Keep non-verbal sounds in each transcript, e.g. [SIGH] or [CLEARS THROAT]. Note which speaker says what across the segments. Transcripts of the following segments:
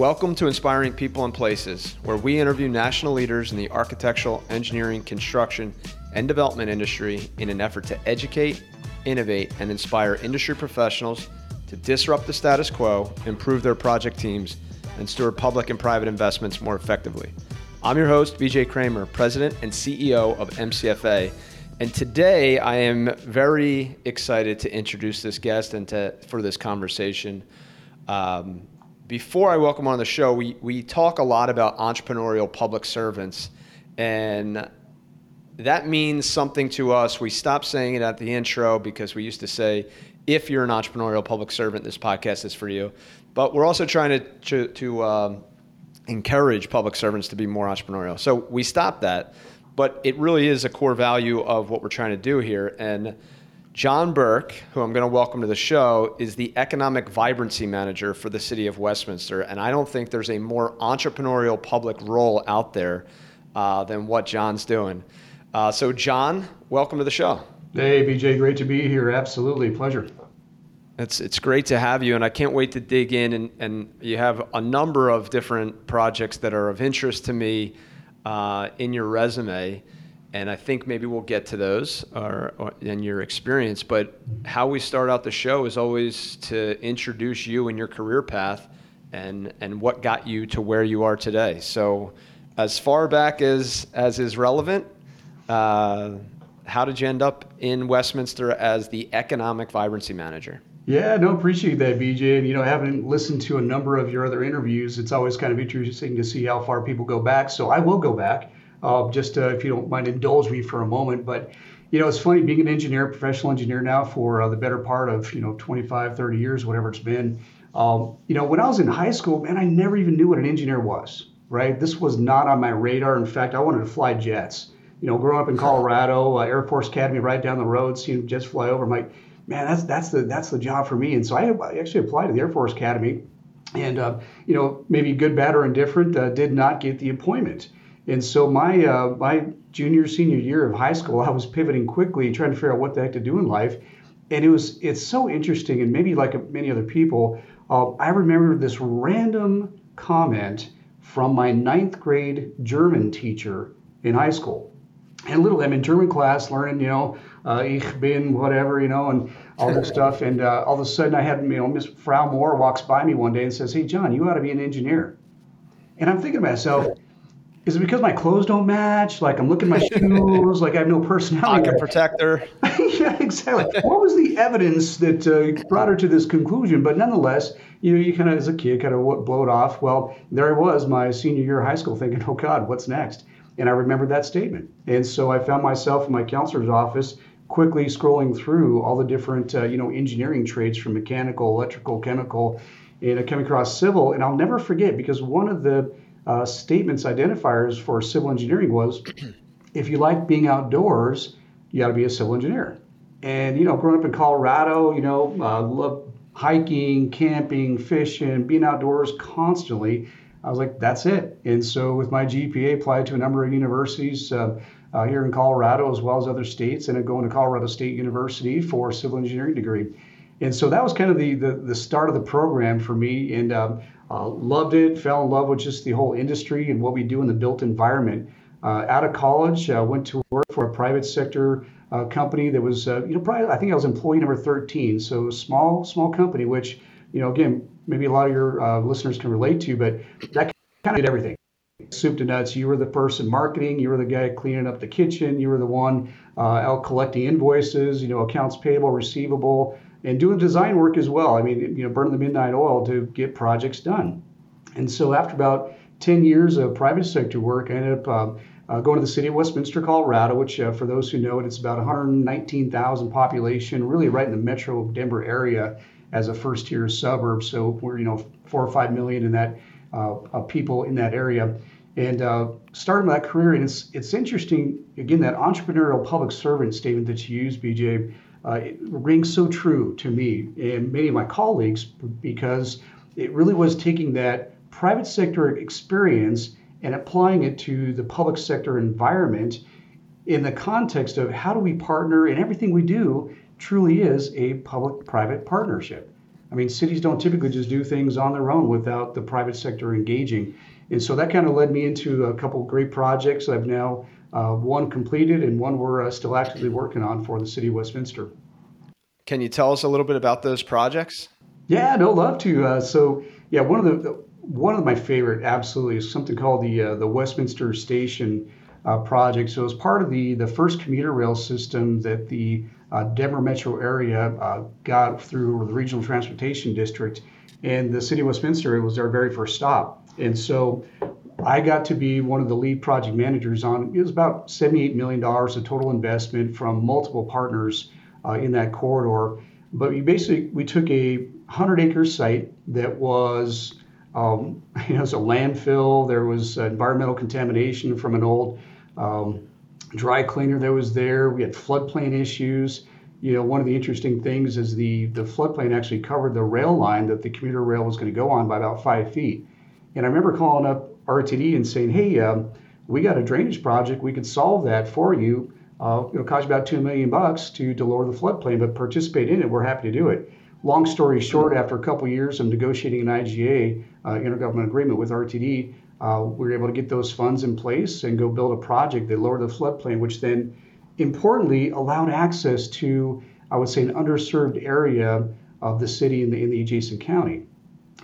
Speaker 1: Welcome to Inspiring People and Places, where we interview national leaders in the architectural, engineering, construction, and development industry in an effort to educate, innovate, and inspire industry professionals to disrupt the status quo, improve their project teams, and steward public and private investments more effectively. I'm your host, BJ Kramer, President and CEO of MCFA. And today I am very excited to introduce this guest and to, for this conversation. Um, before I welcome on the show, we, we talk a lot about entrepreneurial public servants. And that means something to us. We stopped saying it at the intro because we used to say, if you're an entrepreneurial public servant, this podcast is for you. But we're also trying to, to, to um, encourage public servants to be more entrepreneurial. So we stopped that, but it really is a core value of what we're trying to do here. And John Burke, who I'm going to welcome to the show, is the economic vibrancy manager for the city of Westminster. And I don't think there's a more entrepreneurial public role out there uh, than what John's doing. Uh, so, John, welcome to the show.
Speaker 2: Hey, BJ, great to be here. Absolutely, pleasure.
Speaker 1: It's, it's great to have you, and I can't wait to dig in. And, and you have a number of different projects that are of interest to me uh, in your resume, and I think maybe we'll get to those or, or, in your experience. But how we start out the show is always to introduce you and your career path and, and what got you to where you are today. So, as far back as, as is relevant, uh, how did you end up in Westminster as the economic vibrancy manager?
Speaker 2: Yeah, no, appreciate that, BJ. And you know, having listened to a number of your other interviews, it's always kind of interesting to see how far people go back. So I will go back, uh, just uh, if you don't mind, indulge me for a moment. But you know, it's funny being an engineer, professional engineer now for uh, the better part of you know 25, 30 years, whatever it's been. Um, you know, when I was in high school, man, I never even knew what an engineer was. Right? This was not on my radar. In fact, I wanted to fly jets. You know, growing up in Colorado, uh, Air Force Academy right down the road, seeing jets fly over, my man, that's that's the that's the job for me. And so I, I actually applied to the Air Force Academy, and uh, you know maybe good, bad, or indifferent, uh, did not get the appointment. And so my uh, my junior senior year of high school, [LAUGHS] I was pivoting quickly, trying to figure out what the heck to do in life. And it was it's so interesting, and maybe like many other people, uh, I remember this random comment from my ninth grade German teacher in high school. And little, I'm in German class learning, you know, uh, ich bin whatever, you know, and all this [LAUGHS] stuff. And uh, all of a sudden, I had, you know, Miss Frau Moore walks by me one day and says, "Hey, John, you ought to be an engineer." And I'm thinking to myself, is it because my clothes don't match? Like I'm looking at my shoes, like I have no personality.
Speaker 1: Pocket protector. [LAUGHS]
Speaker 2: yeah, exactly. what was the evidence that uh, brought her to this conclusion? But nonetheless, you know, you kind of as a kid kind of blow it off. Well, there I was, my senior year of high school, thinking, "Oh God, what's next?" And I remembered that statement. And so I found myself in my counselor's office quickly scrolling through all the different uh, you know engineering trades from mechanical, electrical, chemical, and I came across civil. And I'll never forget because one of the uh, statements identifiers for civil engineering was, [CLEARS THROAT] if you like being outdoors, you got to be a civil engineer. And you know, growing up in Colorado, you know, uh, love hiking, camping, fishing, being outdoors constantly. I was like, that's it. And so with my GPA, applied to a number of universities. Uh, uh, here in Colorado as well as other states, and going to Colorado State University for a civil engineering degree. And so that was kind of the, the, the start of the program for me, and um, uh, loved it. Fell in love with just the whole industry and what we do in the built environment. Uh, out of college, uh, went to work for a private sector uh, company that was, uh, you know, probably I think I was employee number 13, so small small company, which you know again maybe a lot of your listeners can relate to, but that kind of did everything soup to nuts. You were the person marketing. You were the guy cleaning up the kitchen. You were the one uh, out collecting invoices. You know, accounts payable, receivable, and doing design work as well. I mean, you know, burning the midnight oil to get projects done. And so after about 10 years of private sector work, I ended up uh, uh, going to the city of Westminster, Colorado, which, uh, for those who know it, it's about 119,000 population, really right in the metro Denver area as a first-tier suburb. So we're, you know, four or five million in that uh, people in that area and uh, started my career. And it's it's interesting again that entrepreneurial public servant statement that you use, BJ, Uh, rings so true to me and many of my colleagues because it really was taking that private sector experience and applying it to the public sector environment in the context of how do we partner and everything we do truly is a public private partnership I mean, cities don't typically just do things on their own without the private sector engaging. And so that kind of led me into a couple great projects I've now uh, one completed and one we're uh, still actively working on for the city of Westminster.
Speaker 1: Can you tell us a little bit about those projects?
Speaker 2: Yeah, no, love to. Uh, so yeah, one of the one of my favorite absolutely is something called the uh, the Westminster Station uh, project. So it's part of the the first commuter rail system that the uh, Denver metro area uh, got through the Regional Transportation District, and the city of Westminster it was our very first stop. And so I got to be one of the lead project managers on. It was about $78 million of total investment from multiple partners uh, in that corridor. But we basically we took a 100 acre site that was um, you [LAUGHS] know, it was a landfill. There was environmental contamination from an old um, dry cleaner that was there. We had floodplain issues. You know, one of the interesting things is the the floodplain actually covered the rail line that the commuter rail was going to go on by about five feet. And I remember calling up RTD and saying, "Hey, um, we got a drainage project. We could solve that for you. Uh, it'll cost you about two million bucks to, to lower the floodplain, but participate in it. We're happy to do it." Long story short, after a couple years of negotiating an IGA uh, intergovernmental agreement with RTD, uh, we were able to get those funds in place and go build a project that lowered the floodplain, which then importantly allowed access to, I would say, an underserved area of the city in the, in the adjacent county.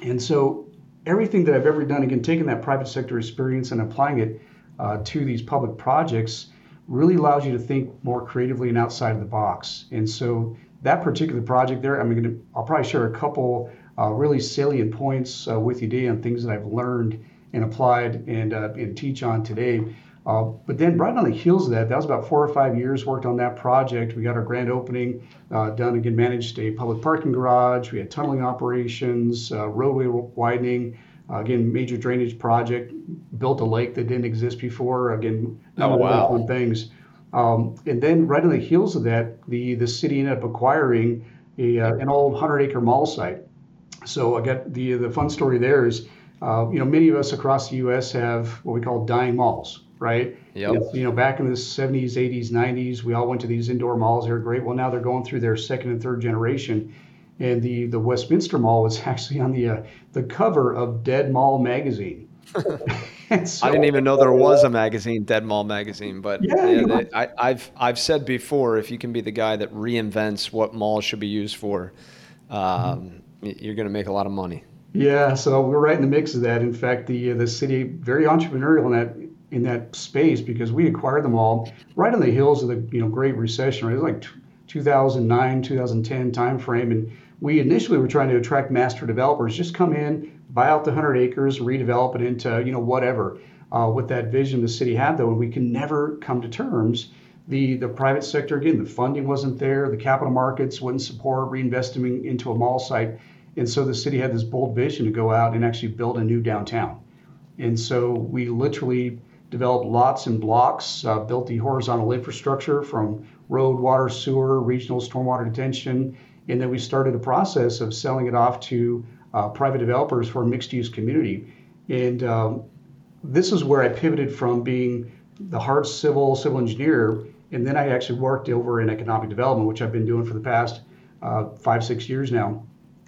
Speaker 2: And so everything that I've ever done, again, taking that private sector experience and applying it uh, to these public projects really allows you to think more creatively and outside of the box. And so that particular project there, I'm going to, I'll probably share a couple uh, really salient points uh, with you today on things that I've learned and applied and, uh, and teach on today. Uh, but then right on the heels of that, that was about four or five years worked on that project. We got our grand opening uh, done again, managed a public parking garage. We had tunneling operations, uh, roadway widening, uh, again, major drainage project, built a lake that didn't exist before. Again,
Speaker 1: oh, wow.
Speaker 2: fun things. Um, and then right on the heels of that, the, the city ended up acquiring a, uh, an old 100 acre mall site. So I got the, the fun story there is, uh, you know, many of us across the U.S. have what we call dying malls right?
Speaker 1: Yep.
Speaker 2: You know, back in the 70s, 80s, 90s, we all went to these indoor malls. They were great. Well, now they're going through their second and third generation. And the, the Westminster Mall was [LAUGHS] actually on the uh, the cover of Dead Mall magazine. [LAUGHS]
Speaker 1: so, I didn't even know there was a magazine, Dead Mall magazine. But
Speaker 2: yeah,
Speaker 1: yeah they, I, I've I've said before, if you can be the guy that reinvents what malls should be used for, um, you're going to make a lot of money.
Speaker 2: Yeah, so we're right in the mix of that. In fact, the uh, the city very entrepreneurial in that in that space because we acquired them all right on the heels of the you know Great Recession. Right? It was like 2009, 2010 timeframe, and we initially were trying to attract master developers, just come in, buy out the 100 acres, redevelop it into you know whatever. Uh, with that vision the city had though, and we can never come to terms. The the private sector again, the funding wasn't there, the capital markets wouldn't support reinvesting into a mall site, and so the city had this bold vision to go out and actually build a new downtown. And so we literally developed lots and blocks, uh, built the horizontal infrastructure from road, water, sewer, regional stormwater detention, and then we started a process of selling it off to uh, private developers for a mixed use community. And um, this is where I pivoted from being the hard civil civil engineer, and then I actually worked over in economic development, which I've been doing for the past uh, five, six years now.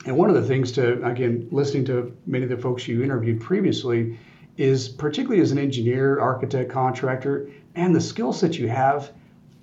Speaker 2: And one of the things to, again, listening to many of the folks you interviewed previously, is particularly as an engineer, architect, contractor, and the skill sets you have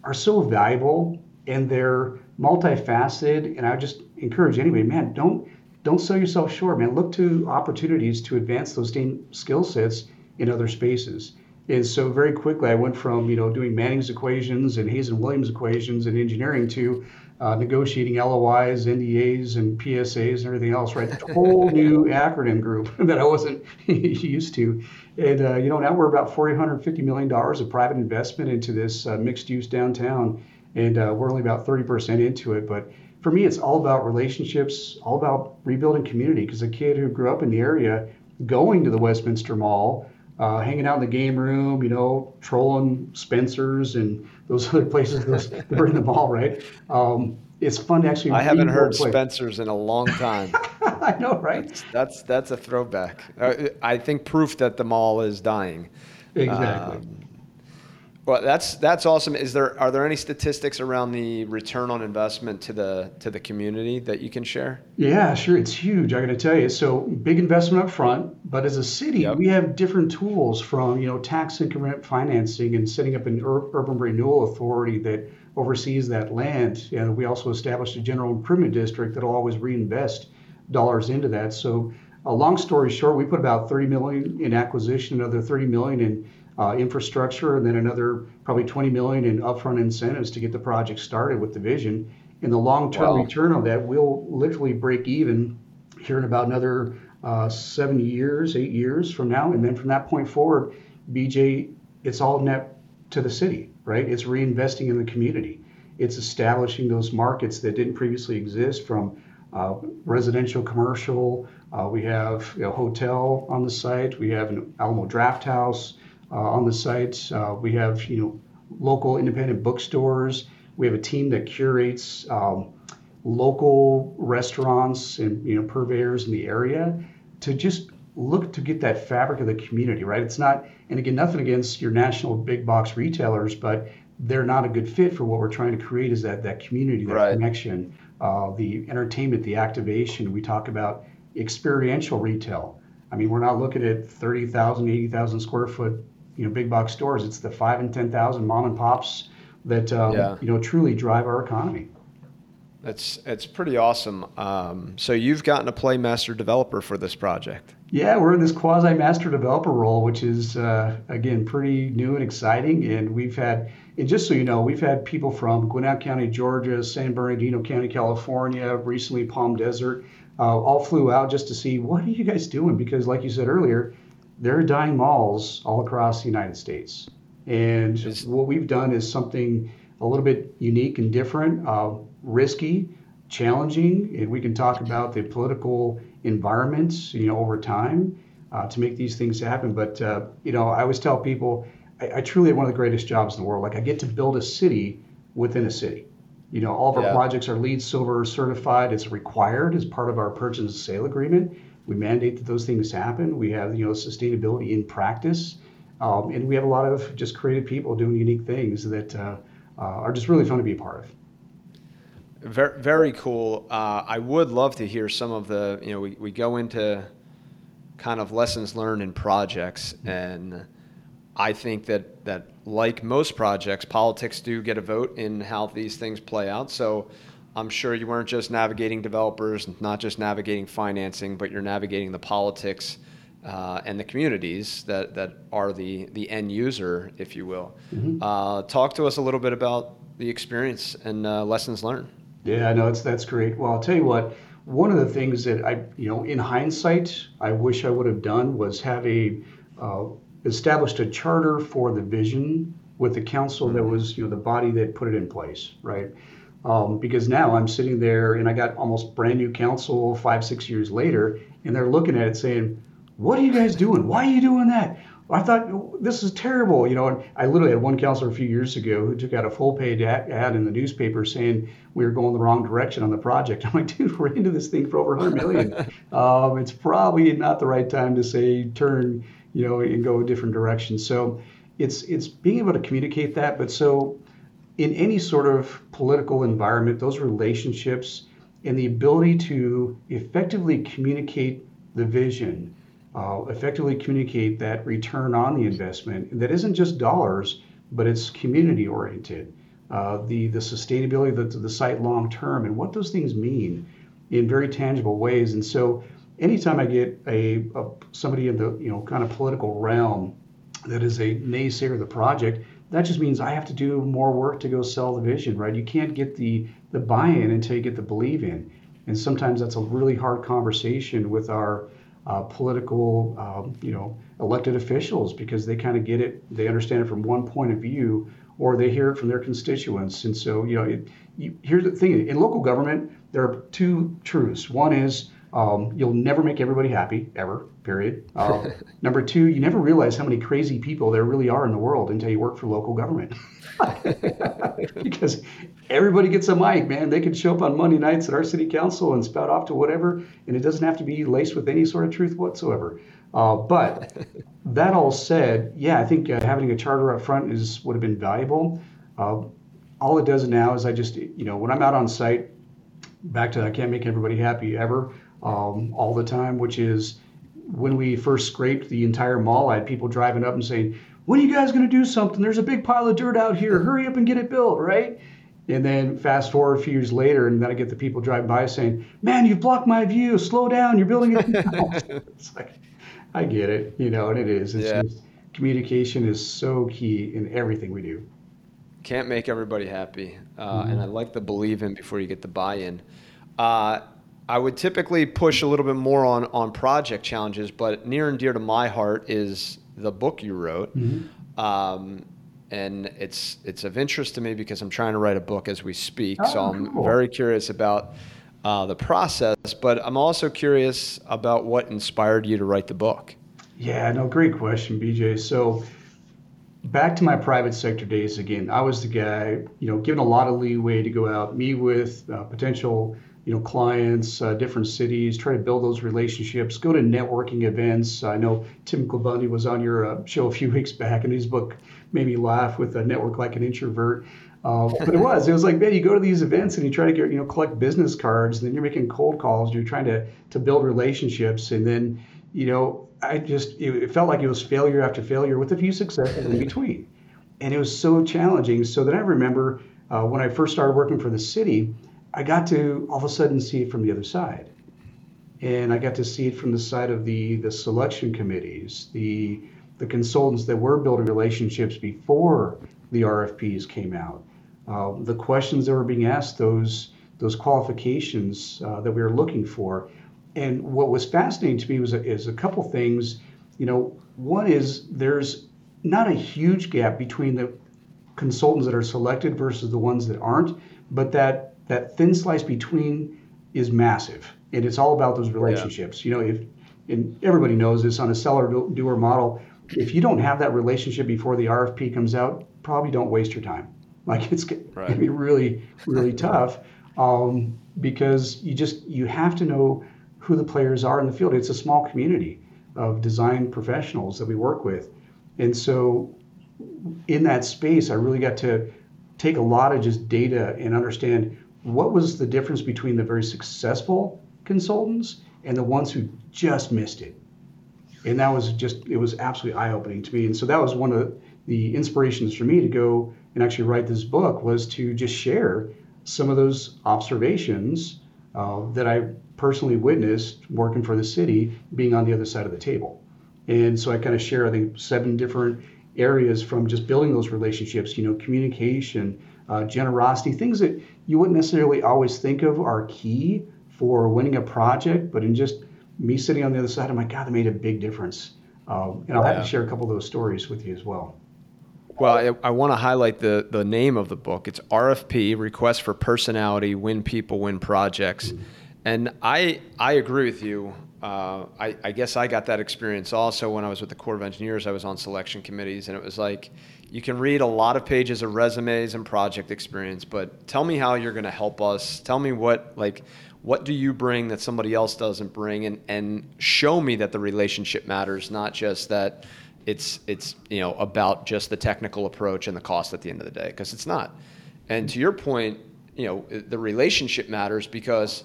Speaker 2: are so valuable and they're multifaceted. And I just encourage anybody, man, don't don't sell yourself short, man. Look to opportunities to advance those same skill sets in other spaces. And so very quickly, I went from you know doing Manning's equations and Hazen Williams equations in engineering to uh, negotiating LOIs, NDAs, and PSAs and everything else, right? A whole new acronym group [LAUGHS] that I wasn't [LAUGHS] used to. And, uh, you know, now we're about $450 million of private investment into this uh, mixed use downtown. And uh, we're only about 30% into it. But for me, it's all about relationships, all about rebuilding community. Because a kid who grew up in the area going to the Westminster Mall, uh, hanging out in the game room, you know, trolling Spencer's and those other places [LAUGHS] in the mall, right? Um, it's fun to actually.
Speaker 1: I haven't heard Spencer's in a long time. [LAUGHS]
Speaker 2: I know, right?
Speaker 1: That's that's a throwback. Uh, I think proof that the mall is dying.
Speaker 2: Exactly. Um,
Speaker 1: Well, that's that's awesome. Is there are there any statistics around the return on investment to the to the community that you can share?
Speaker 2: Yeah, sure. It's huge. I got to tell you. So big investment up front, but as a city, yep. we have different tools from you know tax increment financing and setting up an ur- urban renewal authority that oversees that land. And we also established a general improvement district that'll always reinvest dollars into that. So, a long story short, we put about 30 million in acquisition, another 30 million in uh, infrastructure, and then another probably 20 million in upfront incentives to get the project started with the vision. In the long-term wow. return on that, we'll literally break even here in about another uh, seven years, eight years from now, and then from that point forward, BJ, it's all net to the city, right? It's reinvesting in the community. It's establishing those markets that didn't previously exist from uh, residential, commercial. Uh, we have a hotel on the site. We have an Alamo Drafthouse uh, on the site. Uh, we have you know local independent bookstores. We have a team that curates um, local restaurants and you know purveyors in the area to just look to get that fabric of the community right it's not and again nothing against your national big box retailers but they're not a good fit for what we're trying to create is that that community that right. connection uh, the entertainment the activation we talk about experiential retail i mean we're not looking at 30000 80000 square foot you know big box stores. It's the five and ten thousand mom and pops that um, yeah. you know truly drive our economy.
Speaker 1: That's it's pretty awesome. Um, so you've gotten to play master developer for this project.
Speaker 2: Yeah, we're in this quasi master developer role, which is uh, again pretty new and exciting. And we've had, and just so you know, we've had people from Gwinnett County, Georgia, San Bernardino County, California, recently Palm Desert, uh, all flew out just to see what are you guys doing? Because like you said earlier, there are dying malls all across the United States. And what we've done is something a little bit unique and different, uh, risky, challenging, and we can talk about the political environments, you know, over time uh, to make these things happen. But uh, you know, I always tell people, I, I, truly have one of the greatest jobs in the world. Like I get to build a city within a city. You know, all of our yeah. projects are LEED Silver certified. It's required as part of our purchase and sale agreement. We mandate that those things happen. We have you know sustainability in practice, um, and we have a lot of just creative people doing unique things that uh, uh, are just really fun to be a part of.
Speaker 1: Very, very cool. Uh, I would love to hear some of the you know we, we go into kind of lessons learned in projects and I think that that like most projects, politics do get a vote in how these things play out. So I'm sure you weren't just navigating developers, not just navigating financing, but you're navigating the politics uh, and the communities that, that are the, the end user, if you will. Mm-hmm. Uh, talk to us a little bit about the experience and uh, lessons learned.
Speaker 2: Yeah, no, it's, that's great. Well, I'll tell you what, one of the things that I, you know, in hindsight, I wish I would have done was have a uh, established a charter for the vision with the council mm-hmm. that was, you know, the body that put it in place, right? Um, because now I'm sitting there and I got almost brand new council five, six years later, and they're looking at it saying, What are you guys doing? Why are you doing that? I thought this is terrible, you know. And I literally had one counselor a few years ago who took out a full page ad in the newspaper saying we were going the wrong direction on the project. [LAUGHS] I'm like, dude, we're into this thing for over 100 million. [LAUGHS] um, it's probably not the right time to say turn, you know, and go a different direction. So it's it's being able to communicate that, but so in any sort of political environment, those relationships and the ability to effectively communicate the vision, uh, effectively communicate that return on the investment that isn't just dollars, but it's community oriented. Uh, the the sustainability of the, the site long term and what those things mean in very tangible ways. And so, anytime I get a, a somebody in the you know kind of political realm that is a naysayer of the project, that just means I have to do more work to go sell the vision, right? You can't get the the buy-in until you get the believe in, and sometimes that's a really hard conversation with our uh, political, um, you know, elected officials because they kind of get it, they understand it from one point of view, or they hear it from their constituents, and so you know, it, you, here's the thing: in local government, there are two truths. One is um, you'll never make everybody happy, ever, period. Uh, [LAUGHS] number two, you never realize how many crazy people there really are in the world until you work for local government. [LAUGHS] because everybody gets a mic, man. They can show up on Monday nights at our city council and spout off to whatever, and it doesn't have to be laced with any sort of truth whatsoever. Uh, but [LAUGHS] that all said, yeah, I think uh, having a charter up front is would have been valuable. Uh, all it does now is I just, you know, when I'm out on site, back to I can't make everybody happy ever um, all the time, which is when we first scraped the entire mall, I had people driving up and saying, when are you guys going to do something? There's a big pile of dirt out here. Hurry up and get it built, right? And then fast forward a few years later, and then I get the people driving by saying, "Man, you've blocked my view. Slow down. You're building it." [LAUGHS] it's like, I get it, you know, and it is. It's
Speaker 1: yeah.
Speaker 2: just, communication is so key in everything we do.
Speaker 1: Can't make everybody happy, uh, mm-hmm. and I like the believe in before you get the buy-in. Uh, I would typically push a little bit more on on project challenges, but near and dear to my heart is the book you wrote. Mm-hmm. Um, and it's it's of interest to me because I'm trying to write a book as we speak. Oh, so I'm cool. very curious about uh, the process, but I'm also curious about what inspired you to write the book.
Speaker 2: Yeah, no, great question, BJ. So back to my private sector days again. I was the guy, you know, given a lot of leeway to go out, meet with uh, potential you know clients, uh, different cities, try to build those relationships, go to networking events. I know Tim Bundy was on your uh, show a few [LAUGHS] weeks back, and his book made me laugh with a network like an introvert. Uh, but it was, it was like, man, you go to these events and you try to get, you know, collect business cards, and then you're making cold calls, you're trying to to build relationships, and then, you know, I just it, it felt like it was failure after failure with a few successes in between, and it was so challenging. So that I remember uh, when I first started working for the city. I got to all of a sudden see it from the other side. And I got to see it from the side of the, the selection committees, the, the consultants that were building relationships before the RFPs came out, uh, the questions that were being asked, those, those qualifications uh, that we were looking for. And what was fascinating to me was a, is a couple things. You know, one is there's not a huge gap between the consultants that are selected versus the ones that aren't, but that that thin slice between is massive, and it's all about those relationships. Yeah. You know, if and everybody knows this on a seller doer model, if you don't have that relationship before the RFP comes out, probably don't waste your time. [LAUGHS] Like it's right. gonna be really, really tough um, because you just you have to know who the players are in the field. It's a small community of design professionals that we work with, and so in that space, I really got to take a lot of just data and understand what was the difference between the very successful consultants and the ones who just missed it? And that was just it was absolutely eye-opening to me. And so that was one of the inspirations for me to go and actually write this book was to just share some of those observations uh, that i personally witnessed working for the city being on the other side of the table. And so i kind of share i think seven different areas from just building those relationships you know communication uh, generosity, things that you wouldn't necessarily always think of are key for winning a project, but in just me sitting on the other side, I'm like, God, that made a big difference. Um, and I'll have to share a couple of those stories with you as well.
Speaker 1: Well, I, I want to highlight the, the name of the book. It's RFP, Request for Personality, Win People, Win Projects. Mm-hmm. And I, I agree with you. Uh, I, I guess I got that experience also when I was with the Corps of Engineers. I was on selection committees, and it was like, you can read a lot of pages of resumes and project experience, but tell me how you're going to help us. Tell me what like what do you bring that somebody else doesn't bring and and show me that the relationship matters, not just that it's it's you know about just the technical approach and the cost at the end of the day because it's not. And to your point, you know, the relationship matters because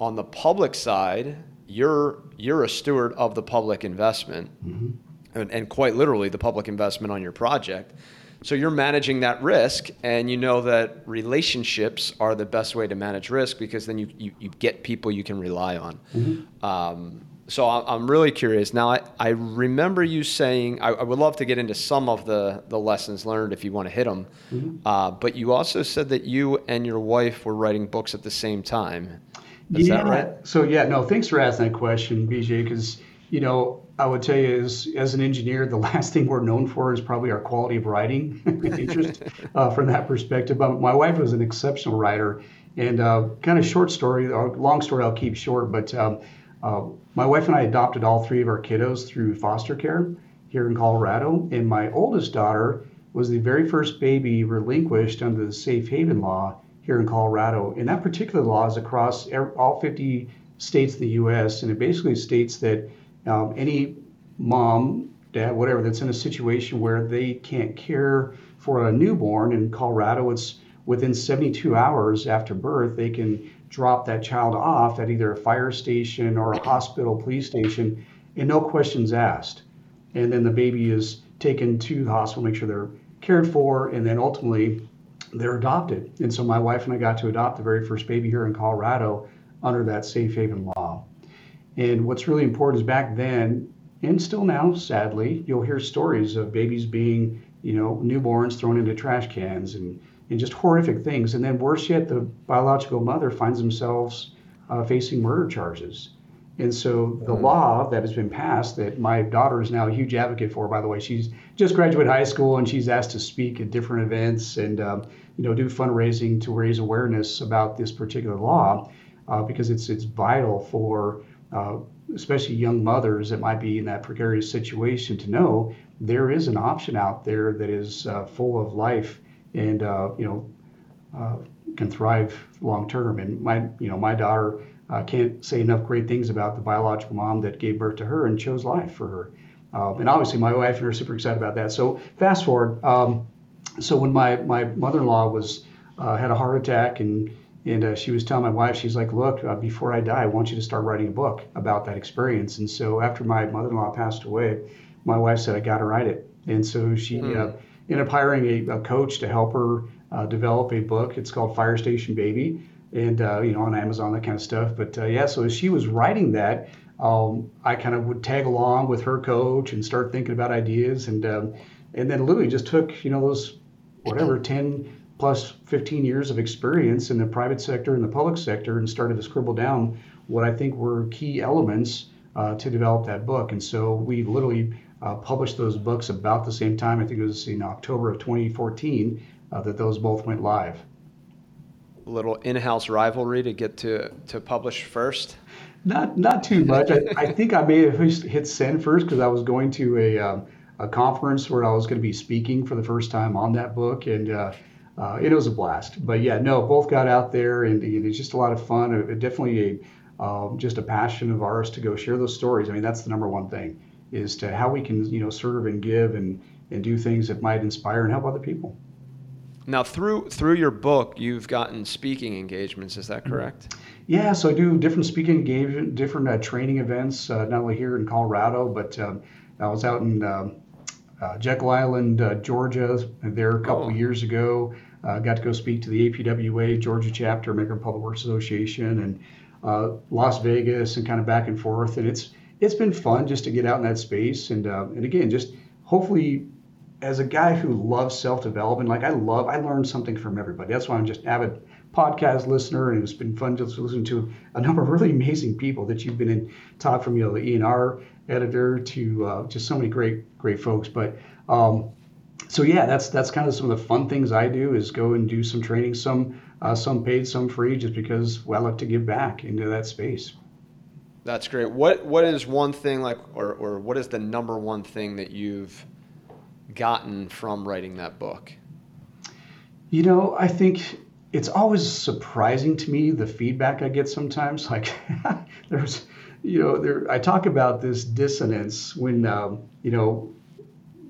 Speaker 1: on the public side, you're you're a steward of the public investment. Mm-hmm and, and quite literally the public investment on your project. So you're managing that risk, and you know that relationships are the best way to manage risk because then you, you, you get people you can rely on. Mm-hmm. Um, so I'm really curious. Now, I, I remember you saying, I, I, would love to get into some of the, the lessons learned if you want to hit them, mm-hmm. uh, but you also said that you and your wife were writing books at the same time. Is
Speaker 2: yeah. Right? So, yeah, no, thanks for asking that question, BJ, because, you know, I would tell you, as, as an engineer, the [LAUGHS] last thing we're known for is probably our quality of writing [LAUGHS] interest uh, from that perspective. But my wife was an exceptional writer, and uh, kind of short story, or long story, I'll keep short. But um, uh, my wife and I adopted all three of our kiddos through foster care here in Colorado, and my oldest daughter was the very first baby relinquished under the safe haven law here in Colorado. And that particular law is across all 50 states in the U.S., and it basically states that um, any mom, dad, whatever, that's in a situation where they can't care for a newborn. In Colorado, it's within 72 hours after birth, they can drop that child off at either a fire station or a hospital, police station, and no questions asked. And then the baby is taken to the hospital, make sure they're cared for, and then ultimately they're adopted. And so my wife and I got to adopt the very first baby here in Colorado under that safe haven law. And what's really important is back then, and still now, sadly, you'll hear stories of babies being, you know, newborns thrown into trash cans and, and just horrific things. And then worse yet, the biological mother finds themselves uh, facing murder charges. And so the mm-hmm. law that has been passed that my daughter is now a huge advocate for, by the way, she's just graduated high school and she's asked to speak at different events and um, you know do fundraising to raise awareness about this particular law uh, because it's it's vital for uh, especially young mothers that might be in that precarious situation to know there is an option out there that is uh, full of life and uh, you know uh, can thrive long term. And my you know my daughter uh, can't say enough great things about the biological mom that gave birth to her and chose life for her. Um, and obviously, my wife and her are super excited about that. So fast forward. Um, so when my my mother-in-law was uh, had a heart attack and and uh, she was telling my wife, she's like, look, uh, before I die, I want you to start writing a book about that experience. And so after my mother-in-law passed away, my wife said, I got to write it. And so she mm. uh, ended up hiring a, a, coach to help her uh, develop a book. It's called Fire Station Baby, and uh, you know on Amazon that kind of stuff. But uh, yeah, so as she was writing that, um, I kind of would tag along with her coach and start thinking about ideas, and um, and then literally just took you know those whatever 10 plus 15 years of experience in the private sector and the public sector and started to scribble down what I think were key elements uh, to develop that book. And so we literally uh, published those books about the same time. I think it was in October of 2014 uh, that those both went live.
Speaker 1: A little in-house rivalry to get to to publish first.
Speaker 2: Not not too much. I, I think I may have hit send first because I was going to a um, a conference where I was going to be speaking for the first time on that book, and uh, uh, it was a blast. But yeah, no, both got out there, and, and it's just a lot of fun. It, it definitely a um, just a passion of ours to go share those stories. I mean, that's the number one thing is to how we can you know serve and give and and do things that might inspire and help other people.
Speaker 1: Now, through through your book, you've gotten speaking engagements. Is that mm-hmm. correct?
Speaker 2: Yeah, so I do different speaking engagement, different uh, training events, uh, not only here in Colorado, but um, I was out in um, uh, Jekyll Island, uh, Georgia, there a couple oh. years ago. Uh, got to go speak to the APWA Georgia chapter, American Public Works Association, and uh, Las Vegas, and kind of back and forth. And it's it's been fun just to get out in that space, and uh, and again, just hopefully, as a guy who loves self development, like I love, I learn something from everybody. That's why I'm just avid podcast listener, and it's been fun just to listen to a number of really amazing people that you've been in talk from, you know, the ENR editor to uh, just so many great great folks. But um, so yeah, that's that's kind of some of the fun things I do is go and do some training, some uh, some paid, some free, just because well, I like to give back into that space.
Speaker 1: That's great. What what is one thing like, or or what is the number one thing that you've gotten from writing that book?
Speaker 2: You know, I think it's always surprising to me the feedback I get sometimes. [LAUGHS] Like there's you know, there I talk about this dissonance when um, you know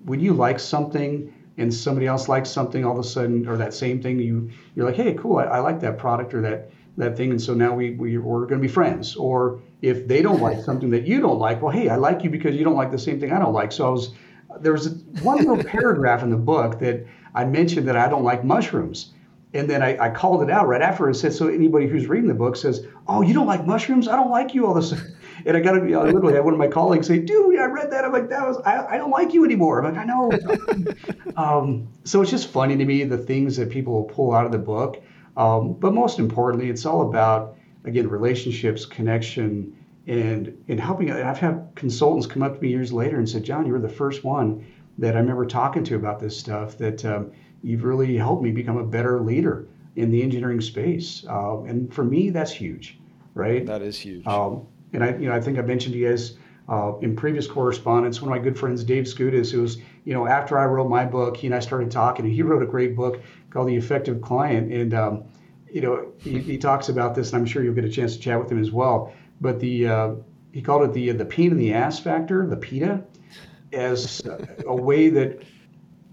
Speaker 2: when you like something and somebody else likes something all of a sudden or that same thing you you're like hey cool I, I like that product or that that thing and so now we, we we're going to be friends or if they don't like [LAUGHS] something that you don't like well hey i like you because you don't like the same thing i don't like so i was there was one little [LAUGHS] paragraph in the book that i mentioned that i don't like mushrooms and then I, I, called it out right after. It said, so anybody who's reading the book says, "Oh, you don't like mushrooms? I don't like you all this." [LAUGHS] And I got to, you know, literally had one of my colleagues say, "Dude, I read that. I'm like, that was I, I don't like you anymore." I'm like, I know. [LAUGHS] um, so it's just funny to me the things that people will pull out of the book. Um, but most importantly, it's all about again relationships, connection, and and helping. I've had consultants come up to me years later and said, "John, you were the first one that I remember talking to about this stuff. That um, you've really helped me become a better leader in the engineering space. Uh, and for me, that's huge, right?
Speaker 1: That is huge.
Speaker 2: Um, and I, you know, I think I mentioned to you guys uh, in previous correspondence, one of my good friends, Dave Scudis, who was, you know, after I wrote my book, he and I started talking, and he [LAUGHS] wrote a great book called The Effective Client. And, um, you know, he, he, talks about this, and I'm sure you'll get a chance to chat with him as well. But the uh, he called it the the pain in the ass factor, the PITA. as a way that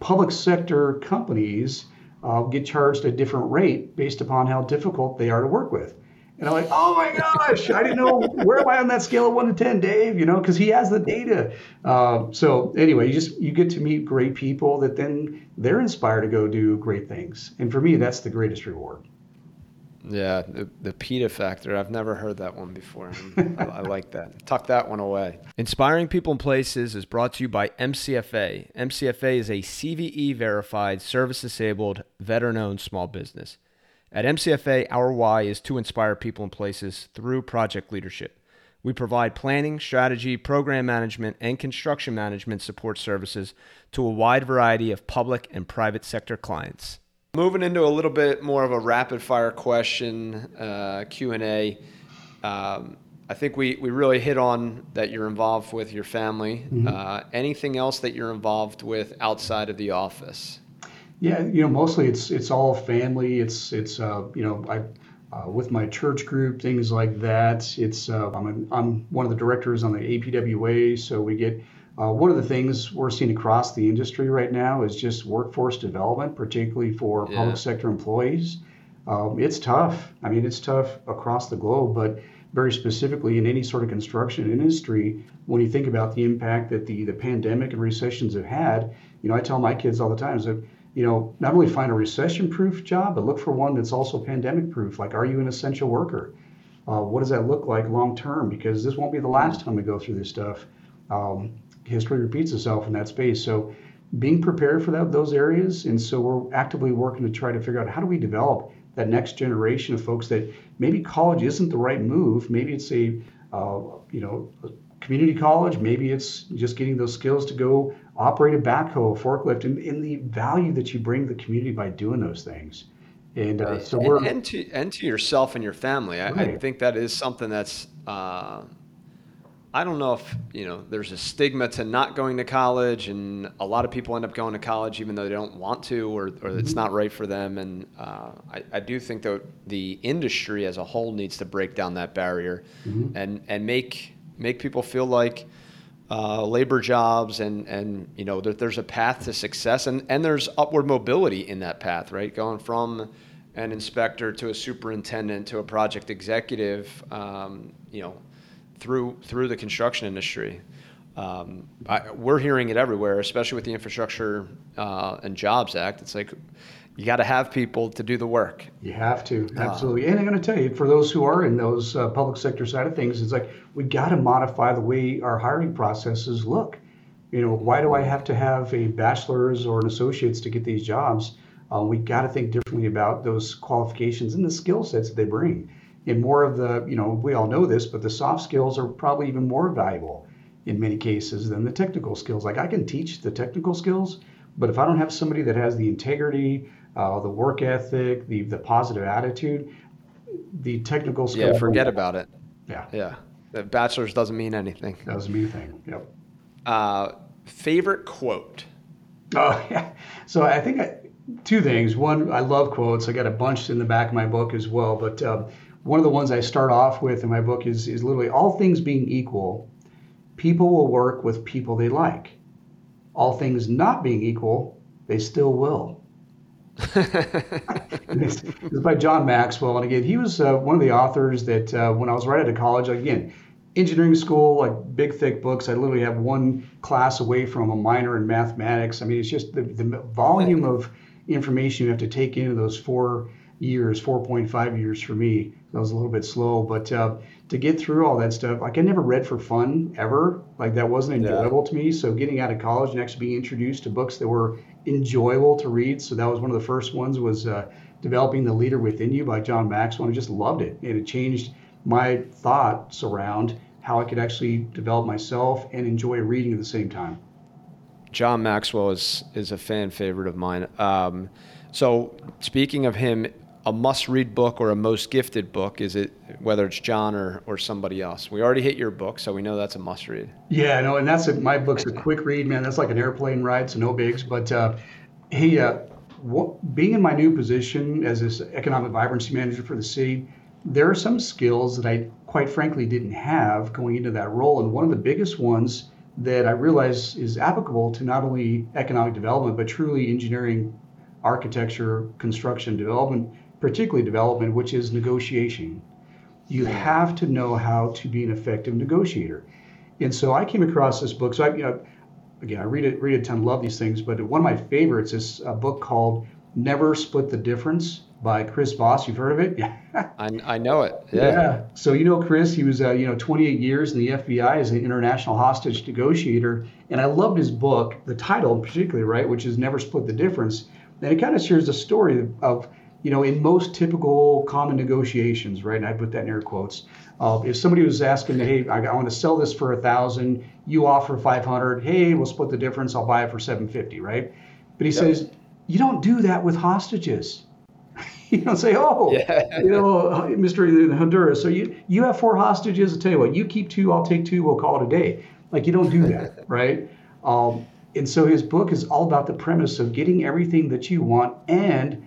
Speaker 2: public sector companies uh, get charged a different rate based upon how difficult they are to work with. And I'm like, oh my gosh, I didn't know where am I on that scale of one to ten, Dave? You know, because he has the data. Uh, so anyway, you just you get to meet great people that then they're inspired to go do great things. And for me, that's the greatest reward.
Speaker 1: Yeah, the, the PITA factor. I've never heard that one before. I, I, like that. Tuck that one away. Inspiring People and Places is brought to you by MCFA. MCFA is a CVE verified, service disabled, veteran owned small business. At MCFA, our why is to inspire people and places through project leadership. We provide planning, strategy, program management, and construction management support services to a wide variety of public and private sector clients. Moving into a little bit more of a rapid fire question uh, Q and A. Um, I think we, we really hit on that you're involved with your family. Mm-hmm. Uh, anything else that you're involved with outside of the office?
Speaker 2: Yeah, you know, mostly it's it's all family. It's it's uh, you know I. Uh, with my church group, things like that. It's uh, I'm, I'm one of the directors on the APWA, so we get uh, one of the things we're seeing across the industry right now is just workforce development, particularly for yeah. public sector employees. Um, it's tough. I mean, it's tough across the globe, but very specifically in any sort of construction industry, when you think about the impact that the, the pandemic and recessions have had, you know, I tell my kids all the time that, you know, not only find a recession proof job, but look for one that's also pandemic proof. Like, are you an essential worker? Uh, what does that look like long term? Because this won't be the last time we go through this stuff. Um, history repeats itself in that space. So being prepared for that, those areas, and so we're actively working to try to figure out how do we develop that next generation of folks that maybe college isn't the right move. Maybe it's a uh, you know community college. Maybe it's just getting those skills to go operate a backhoe, a forklift, and, and the value that you bring the community by doing those things. And uh, so we're
Speaker 1: and, and, to and to yourself and your family. I, right. I think that is something that's. Uh, I don't know if you know there's a stigma to not going to college, and a lot of people end up going to college even though they don't want to, or, or mm-hmm. it's not right for them. And uh, I, I, do think that the industry as a whole needs to break down that barrier, mm-hmm. and and make make people feel like uh, labor jobs, and and you know that there's a path to success, and and there's upward mobility in that path, right? Going from an inspector to a superintendent to a project executive, um, you know through through the construction industry. Um, I, we're hearing it everywhere, especially with the Infrastructure uh, and Jobs Act. It's like you got to have people to do the work.
Speaker 2: You have to, absolutely. Uh, and I'm going to tell you, for those who are in those uh, public sector side of things, it's like we got to modify the way our hiring processes look. You know, why do I have to have a bachelor's or an associate's to get these jobs? Uh, we got to think differently about those qualifications and the skill sets that they bring and more of the, you know, we all know this, but the soft skills are probably even more valuable in many cases than the technical skills. Like I can teach the technical skills, but if I don't have somebody that has the integrity, uh, the work ethic, the the positive attitude, the technical skills.
Speaker 1: Yeah, forget about it.
Speaker 2: Yeah.
Speaker 1: Yeah. The bachelor's doesn't mean anything.
Speaker 2: Doesn't mean anything. Yep.
Speaker 1: Uh, favorite quote.
Speaker 2: Oh [LAUGHS] yeah. So I think I, two things. One, I love quotes. I got a bunch in the back of my book as well. But um, one of the ones I start off with in my book is, is literally all things being equal, people will work with people they like. All things not being equal, they still will. [LAUGHS] [LAUGHS] this, is by John Maxwell. And again, he was uh, one of the authors that uh, when I was right out of college, again, engineering school, like big, thick books, I literally have one class away from a minor in mathematics. I mean, it's just the, the volume of information you have to take into those four years, 4.5 years for me. That was a little bit slow, but uh, to get through all that stuff, like I never read for fun ever. Like that wasn't enjoyable yeah. to me. So getting out of college and actually being introduced to books that were enjoyable to read. So that was one of the first ones was uh, Developing the Leader Within You by John Maxwell. I just loved it. And it changed my thoughts around how I could actually develop myself and enjoy reading at the same time.
Speaker 1: John Maxwell is is a fan favorite of mine. Um, so speaking of him, a must-read book or a most gifted book? Is it whether it's John or, or somebody else? We already hit your book, so we know that's a must-read.
Speaker 2: Yeah, no, and that's a, my book's a quick read, man. That's like an airplane ride, so no bigs. But uh, he, uh, what, being in my new position as this economic vibrancy manager for the city, there are some skills that I quite frankly didn't have going into that role, and one of the biggest ones that I realize is applicable to not only economic development, but truly engineering, architecture, construction, development, particularly development, which is negotiation. You have to know how to be an effective negotiator. And so I came across this book. So I, you know, again, I read it, read a ton, love these things, but one of my favorites is a book called Never Split the Difference by Chris Voss. You've heard of it?
Speaker 1: Yeah. [LAUGHS] I, I know it.
Speaker 2: Yeah. yeah. So you know Chris, he was uh, you know 28 years in the FBI as an international hostage negotiator, and I loved his book, the title particularly, right, which is Never Split the Difference. And it kind of shares the story of you know in most typical common negotiations, right? And I put that in air quotes. Uh, if somebody was asking, hey, I, I want to sell this for a thousand, you offer 500, hey, we'll split the difference, I'll buy it for 750, right? But he yep. says you don't do that with hostages. [LAUGHS] you don't say, oh, yeah. you know, [LAUGHS] Mr. Honduras, so you, you have four hostages. I'll tell you what, you keep two, I'll take two, we'll call it a day. Like, you don't do that, [LAUGHS] right? Um, and so his book is all about the premise of getting everything that you want and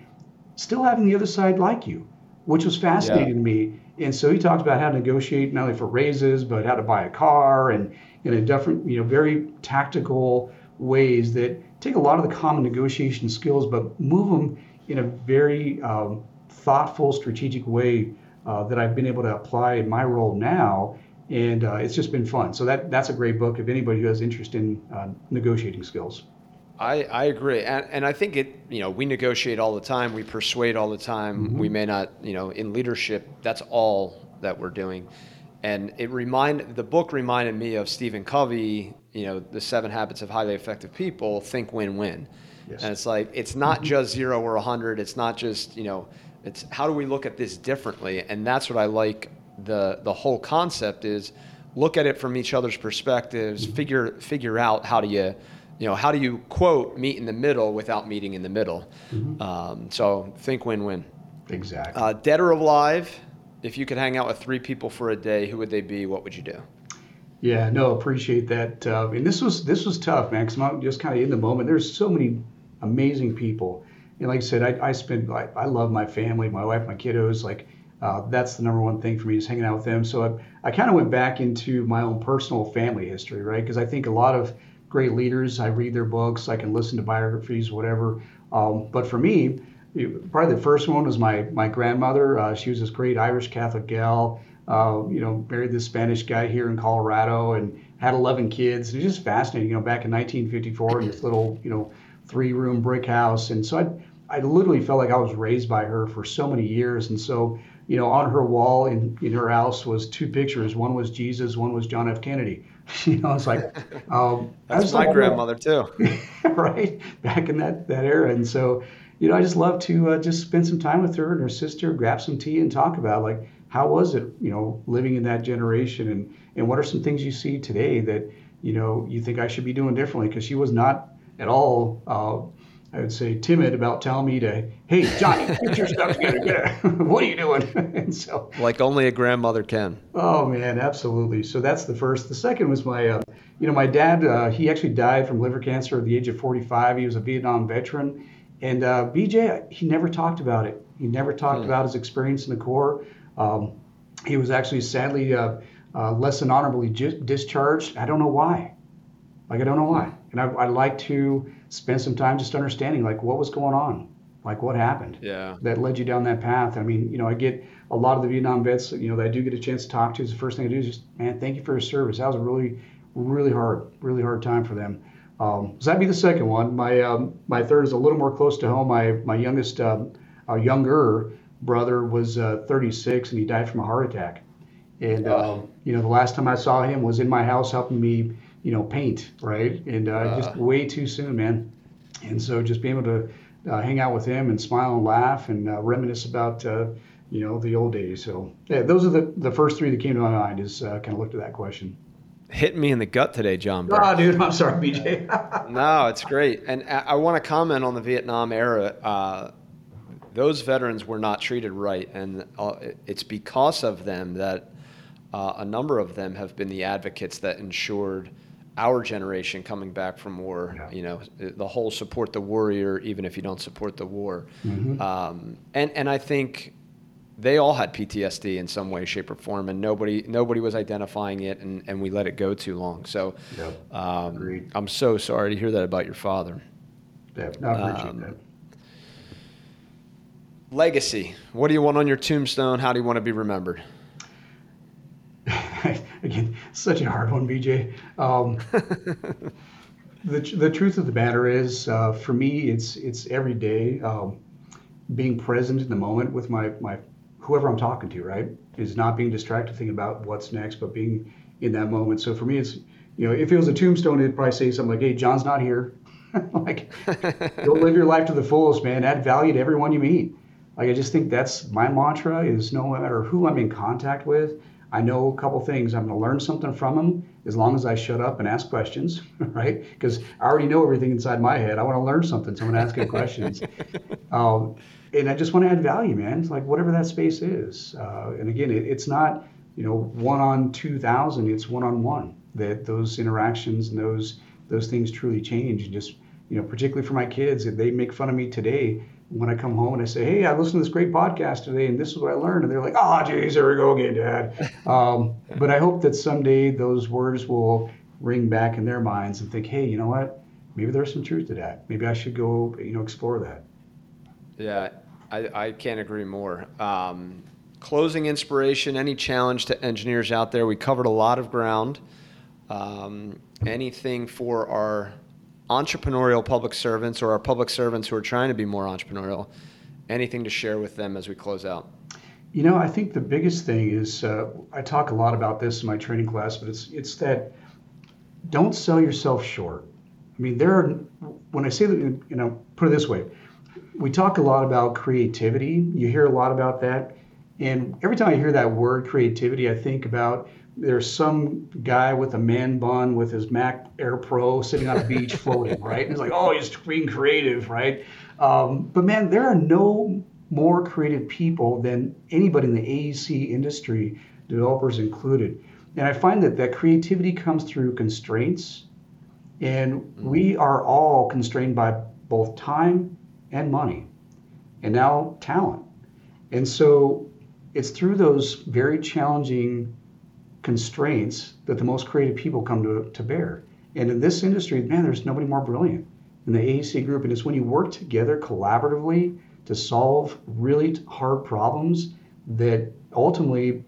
Speaker 2: still having the other side like you, which was fascinating yeah. to me. And so he talks about how to negotiate not only for raises, but how to buy a car and in a different, you know, very tactical ways that take a lot of the common negotiation skills, but move them in a very um, thoughtful, strategic way uh, that I've been able to apply in my role now. And uh, it's just been fun. So that that's a great book if anybody who has interest in uh, negotiating skills.
Speaker 1: I, I agree. And, and I think it, you know, we negotiate all the time. We persuade all the time. Mm-hmm. We may not, you know, in leadership, that's all that we're doing. And it remind the book reminded me of Stephen Covey, you know, the seven habits of highly effective people, think win-win. Yes. And it's like it's not mm-hmm. just zero or a hundred. It's not just you know. It's how do we look at this differently? And that's what I like. the The whole concept is look at it from each other's perspectives. Mm-hmm. Figure figure out how do you you know how do you quote meet in the middle without meeting in the middle. Mm-hmm. Um, so think win win.
Speaker 2: Exactly.
Speaker 1: Uh, dead or alive. If you could hang out with three people for a day, who would they be? What would you do?
Speaker 2: Yeah, no, appreciate that. Uh, and this was this was tough, man, because I'm just kind of in the moment. There's so many amazing people. And like I said, I, I spend, I, I love my family, my wife, my kiddos. Like, uh, that's the number one thing for me is hanging out with them. So I, I kind of went back into my own personal family history, right? Because I think a lot of great leaders, I read their books, I can listen to biographies, whatever. Um, but for me, probably the first one was my my grandmother. Uh, she was this great Irish Catholic gal. Uh, you know, married this Spanish guy here in Colorado and had 11 kids. It was just fascinating. You know, back in 1954 in this little, you know, three room brick house. And so I, I literally felt like I was raised by her for so many years. And so, you know, on her wall in, in her house was two pictures. One was Jesus, one was John F. Kennedy. [LAUGHS] you know, it's like, um,
Speaker 1: that's my grandmother too. [LAUGHS]
Speaker 2: right. Back in that, that era. And so, you know, I just love to uh, just spend some time with her and her sister, grab some tea and talk about like, how was it, you know, living in that generation and, and what are some things you see today that, you know, you think I should be doing differently? Because she was not at all, uh, I would say, timid about telling me to, hey, Johnny, [LAUGHS] get your stuff together. Get [LAUGHS] what are you doing? [LAUGHS] and
Speaker 1: so, like only a grandmother can.
Speaker 2: Oh man, absolutely. So that's the first. The second was my, uh, you know, my dad. Uh, he actually died from liver cancer at the age of 45. He was a Vietnam veteran, and uh, BJ, he never talked about it. He never talked hmm. about his experience in the Corps. Um, he was actually sadly uh, uh, less than honorably discharged. I don't know why. Like I don't know why. And I, would like to spend some time just understanding like what was going on, like what happened.
Speaker 1: Yeah.
Speaker 2: That led you down that path. I mean, you know, I get a lot of the Vietnam vets, you know, that I do get a chance to talk to. Is the first thing I do is just, man, thank you for your service. That was a really, really hard, really hard time for them. Um, so that'd be the second one. My um, my third is a little more close to home. My my youngest, um, uh, younger brother was uh, 36 and he died from a heart attack. And um, you know, the last time I saw him was in my house helping me you know, paint, right? And uh, uh, just way too soon, man. And so just being able to uh, hang out with him and smile and laugh and uh, reminisce about, uh, you know, the old days. So yeah, those are the, the first three that came to my mind is uh, kind of looked at that question.
Speaker 1: Hitting me in the gut today, John.
Speaker 2: Ah, Oh, dude, I'm sorry, BJ. [LAUGHS]
Speaker 1: no, it's great. And I, I want to comment on the Vietnam era. those veterans were not treated right. And it's because of them that a number of them have been the advocates that ensured – our generation coming back from war, yeah. you know, the whole support the warrior, even if you don't support the war. Mm-hmm. Um, and, and I think they all had PTSD in some way, shape, or form, and nobody nobody was identifying it, and, and we let it go too long. So,
Speaker 2: Yep.
Speaker 1: um, I'm so sorry to hear that about your father.
Speaker 2: Yeah, no, I appreciate
Speaker 1: Um,
Speaker 2: that.
Speaker 1: Legacy. What do you want on your tombstone? How do you want to be remembered? [LAUGHS]
Speaker 2: Again, such a hard one, BJ. Um, [LAUGHS] the, the truth of the matter is, uh, for me, it's it's every day um, being present in the moment with my my whoever I'm talking to. Right, is not being distracted thinking about what's next, but being in that moment. So for me, it's you know, if it was a tombstone, it'd probably say something like, "Hey, John's not here." [LAUGHS] like, go live your life to the fullest, man. Add value to everyone you meet. Like I just think that's my mantra is no matter who I'm in contact with, I know a couple things. I'm going to learn something from them as long as I shut up and ask questions, [LAUGHS] right? Because I already know everything inside my head. I want to learn something, so I'm going to ask good questions. [LAUGHS] Um, and I just want to add value, man. It's like whatever that space is. Uh, and again, it, it's not you know one on two thousand. It's one on one. That those interactions and those those things truly change. And just you know, particularly for my kids, if they make fun of me today when I come home and I say, "Hey, I listened to this great podcast today, and this is what I learned," and they're like, "Oh, geez, there we go again, Dad." [LAUGHS] Um, but I hope that someday those words will ring back in their minds and think, "Hey, you know what? Maybe there's some truth to that. Maybe I should go, you know, explore that."
Speaker 1: Yeah, I, I can't agree more. Um, closing inspiration, any challenge to engineers out there? We covered a lot of ground. Um, anything for our entrepreneurial public servants or our public servants who are trying to be more entrepreneurial? Anything to share with them as we close out?
Speaker 2: You know, I think the biggest thing is uh, I talk a lot about this in my training class, but it's it's that don't sell yourself short. I mean, there are when I say that, you know, put it this way, we talk a lot about creativity. You hear a lot about that, and every time I hear that word creativity, I think about there's some guy with a man bun with his Mac Air Pro sitting on a beach [LAUGHS] floating, right? And he's like, oh, he's being creative, right? Um, but man, there are no more creative people than anybody in the AEC industry, developers included. And I find that that creativity comes through constraints, and we are all constrained by both time and money, and now talent. And so it's through those very challenging constraints that the most creative people come to, to bear. And in this industry, man, there's nobody more brilliant in the AEC group. And it's when you work together collaboratively to solve really hard problems that ultimately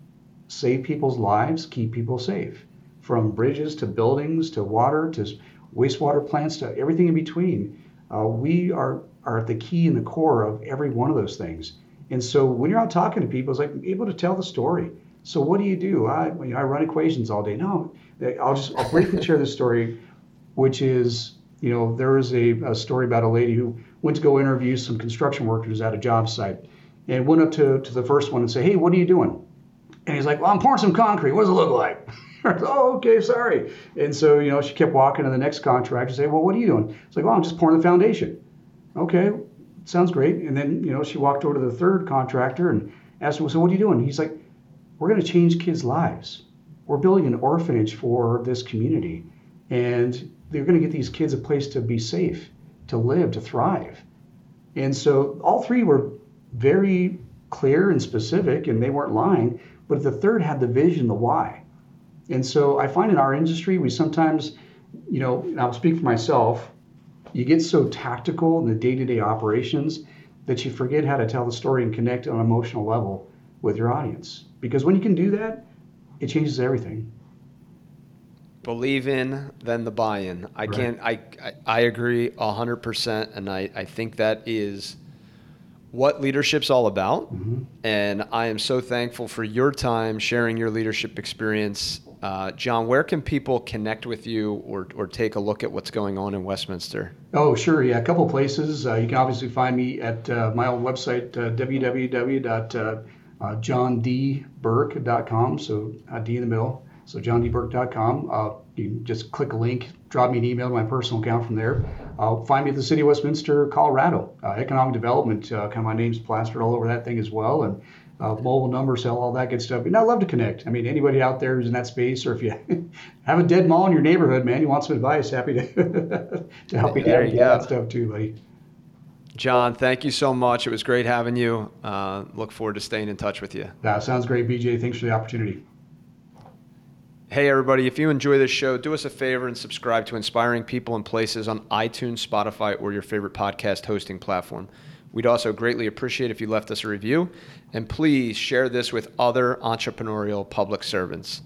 Speaker 2: save people's lives, keep people safe. From bridges to buildings to water to wastewater plants to everything in between. Uh, we are, are at the key and the core of every one of those things. And so when you're out talking to people, it's like able to tell the story. So what do you do? I, I run equations all day. No, I'll just I'll briefly share this story, which is you know there was a, a story about a lady who went to go interview some construction workers at a job site, and went up to, to the first one and said, "Hey, what are you doing?" And he's like, "Well, I'm pouring some concrete. What does it look like?" [LAUGHS] oh, okay, sorry. And so you know she kept walking to the next contractor and say, "Well, what are you doing?" It's like, "Well, I'm just pouring the foundation." Okay, sounds great. And then you know she walked over to the third contractor and asked him, "So what are you doing?" He's like we're going to change kids' lives. We're building an orphanage for this community, and they're going to get these kids a place to be safe, to live, to thrive. And so all three were very clear and specific, and they weren't lying. But the third had the vision, the why. And so I find in our industry, we sometimes, you know, and I'll speak for myself, you get so tactical in the day to day operations that you forget how to tell the story and connect on an emotional level with your audience. Because when you can do that, it changes everything.
Speaker 1: Believe in, then the buy-in. I
Speaker 2: Right.
Speaker 1: can't. I, I I agree hundred percent, and I I think that is what leadership's all about. Mm-hmm. And I am so thankful for your time sharing your leadership experience. Uh, John, where can people connect with you or, or take a look at what's going on in Westminster?
Speaker 2: Oh, sure. Yeah, a couple places. Uh, you can obviously find me at uh, my old website, uh, www.johndburke.com. So uh, D in the middle. So johndburke.com. Uh, you just click a link, drop me an email to my personal account from there. Uh, find me at the City of Westminster, Colorado. Uh, economic development, uh, kind of my name's plastered all over that thing as well. And uh, mobile number, cell, all that good stuff. And I'd love to connect. I mean, anybody out there who's in that space, or if you [LAUGHS] have a dead mall in your neighborhood, man, you want some advice, happy to, [LAUGHS] to help you
Speaker 1: There you
Speaker 2: navigate that stuff too, buddy.
Speaker 1: John, thank you so much. It was great having you. Uh, look forward to staying in touch with you.
Speaker 2: That sounds great, BJ. Thanks for the opportunity.
Speaker 1: Hey, everybody, if you enjoy this show, do us a favor and subscribe to Inspiring People and Places on iTunes, Spotify, or your favorite podcast hosting platform. We'd also greatly appreciate if you left us a review. And please share this with other entrepreneurial public servants.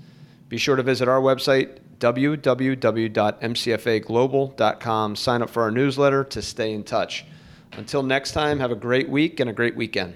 Speaker 1: Be sure to visit our website, www.mcfaglobal.com. Sign up for our newsletter to stay in touch. Until next time, have a great week and a great weekend.